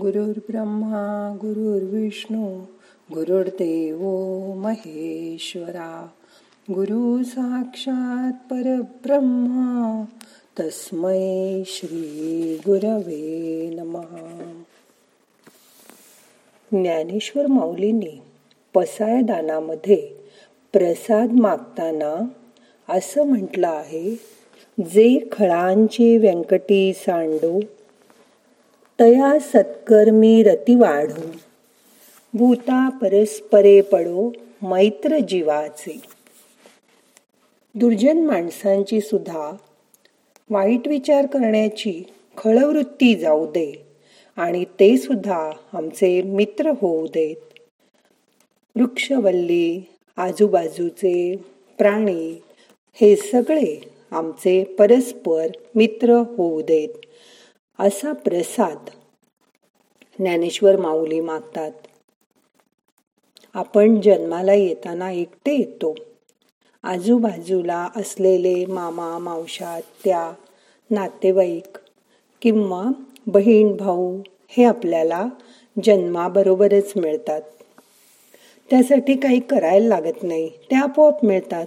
गुरुर्ब्रह्मा गुरुर्विष्णू गुरुर्देव महेश्वरा. गुरु साक्षात परब्रह्मा तस्मै श्री गुरवे नमः. ज्ञानेश्वर माऊलींनी पसायदानामध्ये प्रसाद मागताना असं म्हटलं आहे जे खळांचे व्यंकटी सांडू तया सत्कर्मी रती वाढू. भूता परस्परे पडो मैत्र जीवाचे. दुर्जन माणसांची सुद्धा वाईट विचार करण्याची खळवृत्ती जाऊ दे आणि ते सुद्धा आमचे मित्र होऊ देत. वृक्षवल्ली आजूबाजूचे प्राणी हे सगळे आमचे परस्पर मित्र होऊ देत. असा प्रसाद ज्ञानेश्वर माऊली मागतात. आपण जन्माला येताना एकटे येतो. आजूबाजूला असलेले मामा मावशा त्या नातेवाईक किंवा बहीण भाऊ हे आपल्याला जन्माबरोबरच मिळतात. त्यासाठी काही करायला लागत नाही. ते आपोआप मिळतात.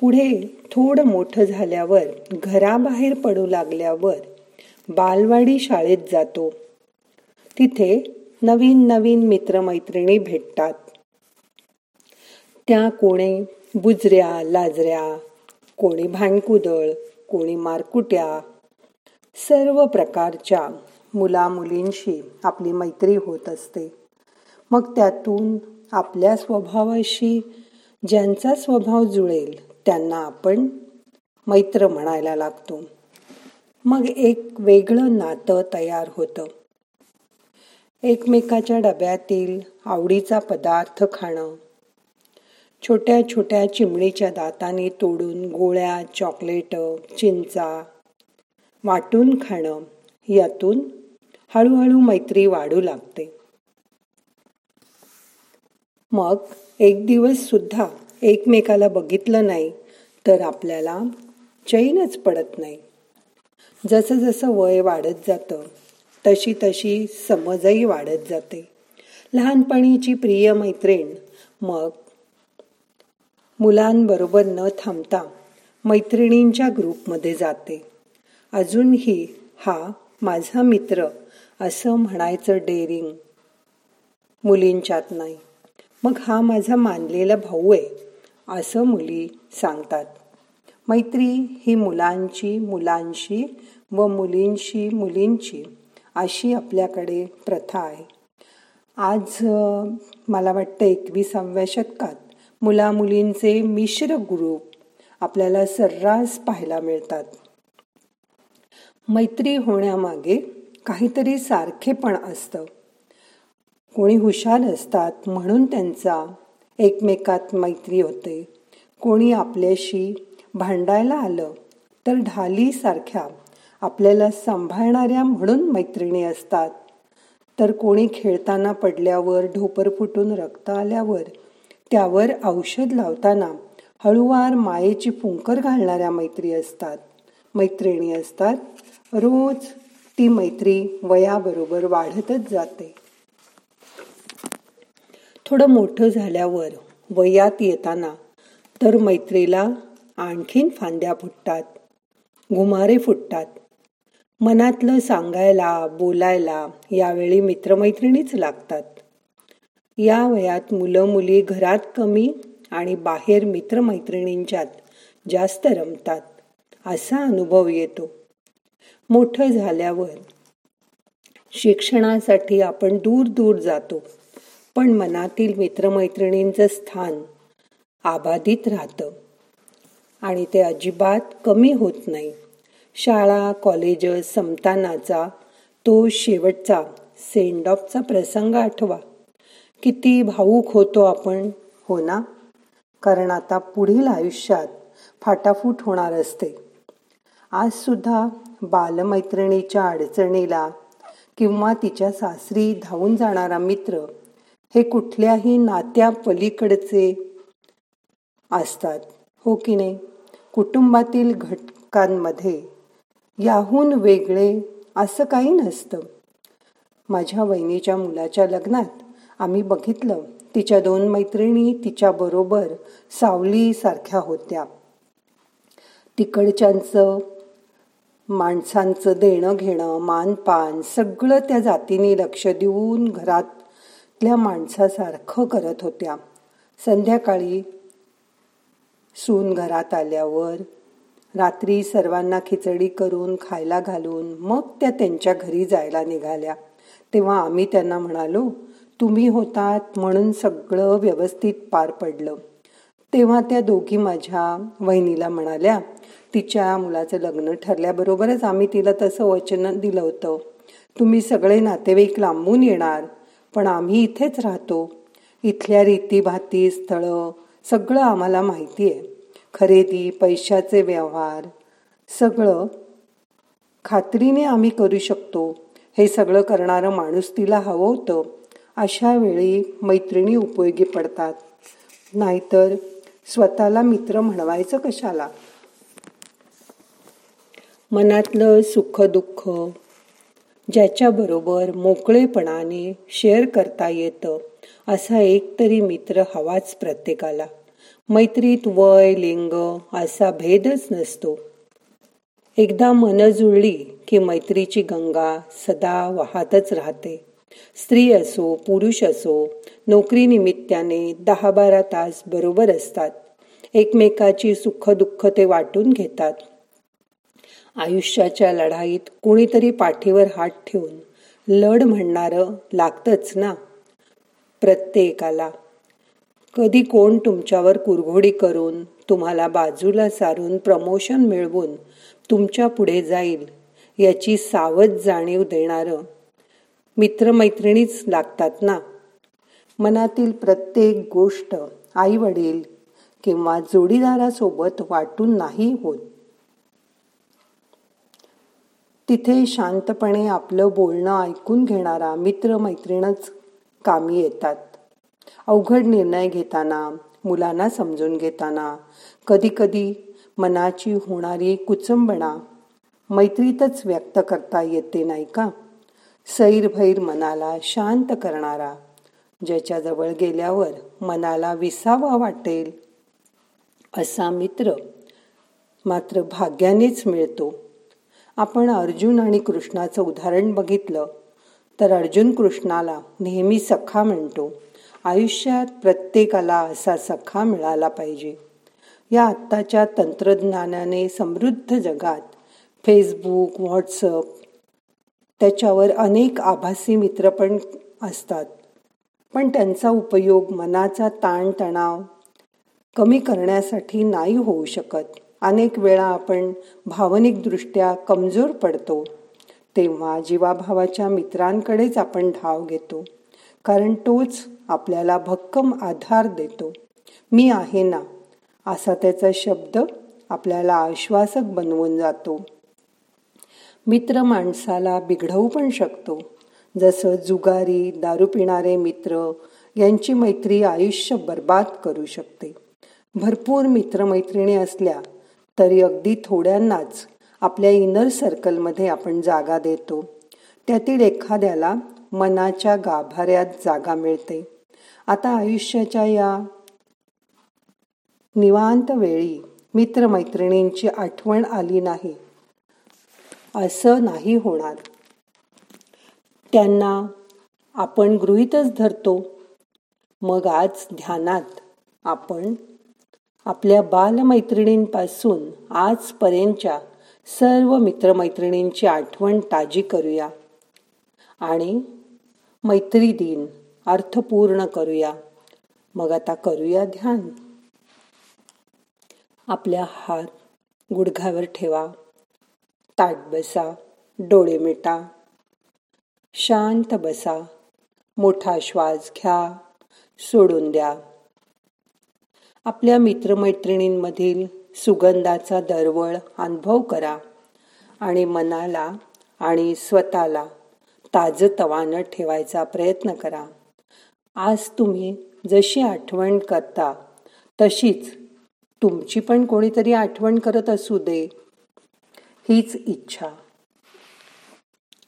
पुढे थोडं मोठं झाल्यावर घराबाहेर पडू लागल्यावर बालवाडी शाळेत जातो. तिथे नवीन नवीन मित्रमैत्रिणी भेटतात. त्या कोणी बुजऱ्या लाजऱ्या कोणी भांडकुदळ कोणी मारकुट्या सर्व प्रकारच्या मुलामुलींशी आपली मैत्री होत असते. मग त्यातून आपल्या स्वभावाशी ज्यांचा स्वभाव जुळेल त्यांना आपण मैत्र म्हणायला लागतो. मग एक वेगळं नातं तयार होतं. एकमेकाच्या डब्यातील आवडीचा पदार्थ खाणं छोट्या छोट्या चिमणीच्या दाताने तोडून गोळ्या चॉकलेट चिंचा वाटून खाणं यातून हळूहळू मैत्री वाढू लागते. मग एक दिवस सुद्धा एकमेकाला बघितलं नाही तर आपल्याला चैनच पडत नाही. जसं जसं वय वाढत जातं तशी तशी समजही वाढत जाते. लहानपणीची प्रिय मैत्रीण मग मुलांबरोबर न थांबता मैत्रिणींच्या ग्रुपमध्ये जाते. अजूनही हा माझा मित्र असं म्हणायचं डेअरिंग मुलींच्यात नाही. मग हा माझा मानलेला भाऊ आहे. असं मुली सांगतात. मैत्री ही मुलांची मुलांशी व मुलींशी मुलींची अशी आपल्याकडे प्रथा आहे. आज मला वाटतं एकविसाव्या शतकात मुला मुलींचे मिश्र ग्रुप आपल्याला सर्रास पाहायला मिळतात. मैत्री होण्यामागे काहीतरी सारखेपण असतं. कोणी हुशार असतात म्हणून त्यांचा एकमेकात मैत्री होते. कोणी आपल्याशी भांडायला आलं तर ढालीसारख्या आपल्याला सांभाळणाऱ्या म्हणून मैत्रिणी असतात. तर कोणी खेळताना पडल्यावर ढोपर फुटून रक्त आल्यावर त्यावर औषध लावताना हळुवार मायेची फुंकर घालणाऱ्या मैत्री असतात. मैत्रिणी असतात. रोज ती मैत्री वयाबरोबर वाढतच जाते. थोडं मोठं झाल्यावर वयात येताना तर मैत्रीला आणखीन फांद्या फुटतात घुमारे फुटतात. मनातलं सांगायला बोलायला यावेळी मित्रमैत्रिणीच लागतात. या वयात मुलं मुली घरात कमी आणि बाहेर मित्रमैत्रिणींच्यात जास्त रमतात असा अनुभव येतो. मोठं झाल्यावर शिक्षणासाठी आपण दूर दूर जातो. पण मनातील मित्रमैत्रिणींचं स्थान आबाधित राहतं. आणि ते अजिबात कमी होत नाही. शाळा कॉलेज संपतानाचा तो शेवटचा सेंड ऑफचा प्रसंग आठवा. किती भाऊक होतो आपण हो ना? कारण आता पुढील आयुष्यात फाटाफूट होणार असते. आज सुद्धा बालमैत्रिणीच्या अडचणीला किंवा तिच्या सासरी धावून जाणारा मित्र हे कुठल्याही नात्या पलीकडचे असतात. हो की नाही? कुटुंबातील घटकांमध्ये याहून वेगळे असं काही नसतं. माझ्या वहिनीच्या मुलाच्या लग्नात आम्ही बघितलं. तिच्या दोन मैत्रिणी तिच्याबरोबर सावलीसारख्या होत्या. तिकडच्यांचं माणसांचं देणं घेणं मानपान सगळं त्या जातीने लक्ष देऊन घरात आपल्या माणसासारखं करत होत्या. संध्याकाळी सून घरात आल्यावर रात्री सर्वांना खिचडी करून खायला घालून मग त्या त्यांच्या घरी जायला निघाल्या. तेव्हा आम्ही त्यांना म्हणालो तुम्ही होतात म्हणून सगळं व्यवस्थित पार पडलं. तेव्हा त्या दोघी माझ्या वहिनीला म्हणाल्या तिच्या मुलाचं लग्न ठरल्याबरोबरच आम्ही तिला तसं वचन दिलं होतं. तुम्ही सगळे नातेवाईक लांबून येणार. पण आम्ही इथेच राहतो. इथल्या रीतीभाती स्थळं सगळं आम्हाला माहिती आहे. खरेदी पैशाचे व्यवहार सगळं खात्रीने आम्ही करू शकतो. हे सगळं करणारं माणूस तिला हवं होतं. अशा वेळी मैत्रिणी उपयोगी पडतात. नाहीतर स्वतःला मित्र म्हणवायचं कशाला? मनातलं सुख दुःख ज्याच्याबरोबर मोकळेपणाने शेअर करता येतं असा एक तरी मित्र हवाच प्रत्येकाला. मैत्रीत वय लिंग असा भेदच नसतो. एकदा मन जुळली की मैत्रीची गंगा सदा वाहतच राहते. स्त्री असो पुरुष असो नोकरी निमित्ताने दहा बारा तास बरोबर असतात. एकमेकाची सुख दुःख ते वाटून घेतात. आयुष्याच्या लढाईत कुणीतरी पाठीवर हात ठेवून लढ म्हणणारं लागतंच ना? प्रत्येकाला. कधी कोण तुमच्यावर कुरघोडी करून तुम्हाला बाजूला सारून प्रमोशन मिळवून तुमच्यापुढे जाईल याची सावध जाणीव देणारं मित्रमैत्रिणीच लागतात ना? मनातील प्रत्येक गोष्ट आई वडील किंवा जोडीदारासोबत वाटून नाही होत. तिथे शांतपणे आपलं बोलणं ऐकून घेणारा मित्रमैत्रीणच कामी येतात. अवघड निर्णय घेताना मुलांना समजून घेताना कधी कधी मनाची होणारी कुचंबणा मैत्रीतच व्यक्त करता येते नाही का? सैरभैर मनाला शांत करणारा ज्याच्याजवळ गेल्यावर मनाला विसावा वाटेल असा मित्र मात्र भाग्यानेच मिळतो. आपण अर्जुन आणि कृष्णाचं उदाहरण बघितलं तर अर्जुन कृष्णाला नेहमी सखा म्हणतो आयुष्यात प्रत्येकाला असा सखा मिळाला पाहिजे. या आत्ताच्या तंत्रज्ञानाने समृद्ध जगात फेसबुक व्हॉट्सअप त्याच्यावर अनेक आभासी मित्र पण असतात. पण त्यांचा उपयोग मनाचा ताणतणाव कमी करण्यासाठी नाही होऊ शकत. अनेक वेळा आपण भावनिकदृष्ट्या कमजोर पडतो. तेव्हा जीवाभावाच्या मित्रांकडेच आपण धाव घेतो. कारण तोच आपल्याला भक्कम आधार देतो. मी आहे ना? असा त्याचा शब्द आपल्याला आश्वासक बनवून जातो. मित्र माणसाला बिघडवू पण शकतो. जसं जुगारी दारू पिणारे मित्र यांची मैत्री आयुष्य बर्बाद करू शकते. भरपूर मित्रमैत्रिणी असल्या तरी अगदी थोड्यांनाच आपल्या इनर सर्कलमध्ये आपण जागा देतो. त्यातील एखाद्याला मनाच्या गाभाऱ्यात जागा मिळते. आता आयुष्याच्या या निवांत वेळी मित्रमैत्रिणींची आठवण आली नाही. असं नाही होणार. त्यांना आपण गृहितच धरतो. मग आज ध्यानात आपण आपल्या बालमैत्रिणींपासून आजपर्यंतच्या सर्व मित्रमैत्रिणींची आठवण ताजी करूया. आणि मैत्री दिन अर्थपूर्ण करूया. मग आता करूया ध्यान. आपल्या हात गुडघ्यावर ठेवा. ताट बसा. डोळे मिटा. शांत बसा. मोठा श्वास घ्या. सोडून द्या. आपल्या मित्रमैत्रिणींमधील सुगंधाचा दरवळ अनुभव करा आणि मनाला आणि स्वतःला ताजतवानं ठेवायचा प्रयत्न करा. आज तुम्ही जशी आठवण करता तशीच तुमची पण कोणीतरी आठवण करत असू दे हीच इच्छा.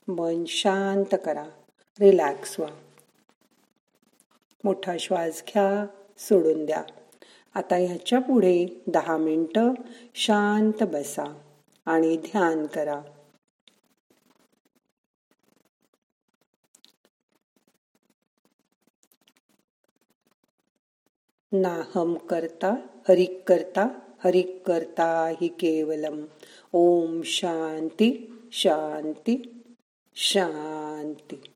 मन शांत करा रिलॅक्स व्हा. मोठा श्वास घ्या सोडून द्या. आता ह्याच्या पुढे दहा मिनटं शांत बसा आणि ध्यान करा. नाहम करता हरिक करता हरिक करता हि केवलम। ओम शांती शांती शांती।